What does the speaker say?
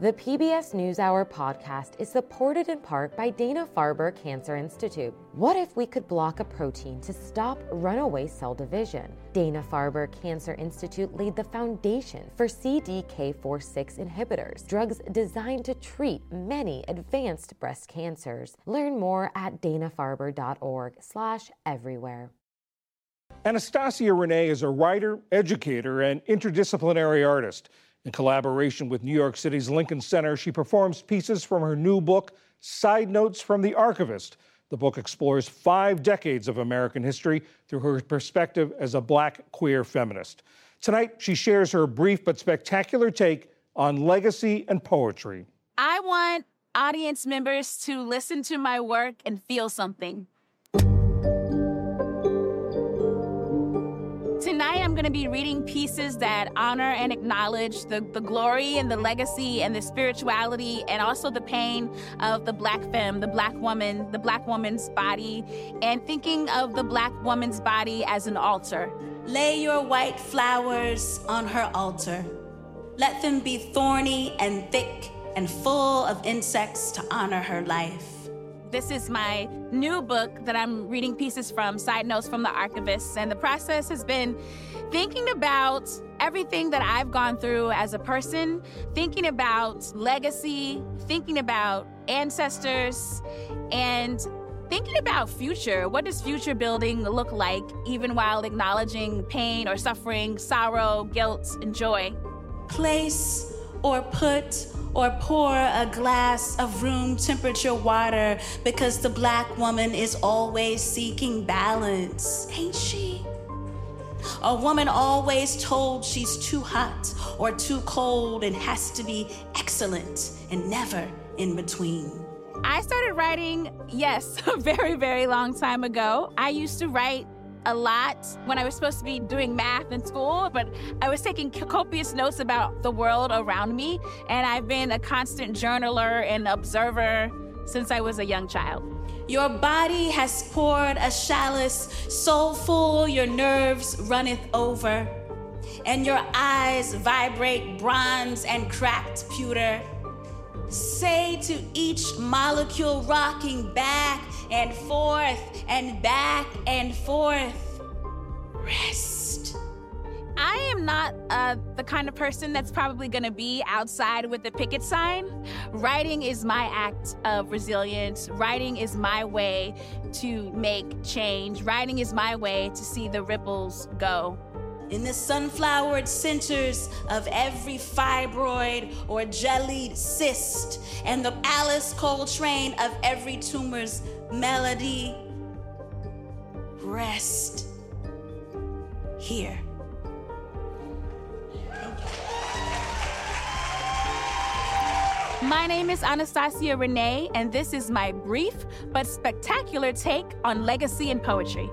The PBS NewsHour podcast is supported in part by Dana Farber Cancer Institute. What if we could block a protein to stop runaway cell division? Dana Farber Cancer Institute laid the foundation for CDK4/6 inhibitors, drugs designed to treat many advanced breast cancers. Learn more at danafarber.org/everywhere. Anastacia-Reneé is a writer, educator, and interdisciplinary artist. In collaboration with New York City's Lincoln Center, she performs pieces from her new book, Side Notes from the Archivist. The book explores five decades of American history through her perspective as a black queer feminist. Tonight, she shares her brief but spectacular take on legacy and poetry. I want audience members to listen to my work and feel something. Going to be reading pieces that honor and acknowledge the, the glory and the legacy and the spirituality and also the pain of the black femme, the black woman, the black woman's body, and thinking of the black woman's body as an altar. Lay your white flowers on her altar. Let them be thorny and thick and full of insects to honor her life. This is my new book that I'm reading pieces from, Side Notes from the Archivists. And the process has been thinking about everything that I've gone through as a person, thinking about legacy, thinking about ancestors, and thinking about future. What does future building look like, even while acknowledging pain or suffering, sorrow, guilt, and joy? Place or put or pour a glass of room temperature water because the black woman is always seeking balance, ain't she? A woman always told she's too hot or too cold and has to be excellent and never in between. I started writing, yes, a very, very long time ago. I used to write a lot when I was supposed to be doing math in school, but I was taking copious notes about the world around me, and I've been a constant journaler and observer since I was a young child. Your body has poured a chalice so full your nerves runneth over, and your eyes vibrate bronze and cracked pewter. Say to each molecule rocking back and forth and back and forth, rest. I am not uh, the kind of person that's probably gonna be outside with a picket sign. Writing is my act of resilience. Writing is my way to make change. Writing is my way to see the ripples go in the sunflowered centers of every fibroid or jellied cyst, and the Alice Coltrane of every tumor's melody. Rest here. My name is Anastacia-Reneé, and this is my brief but spectacular take on legacy and poetry.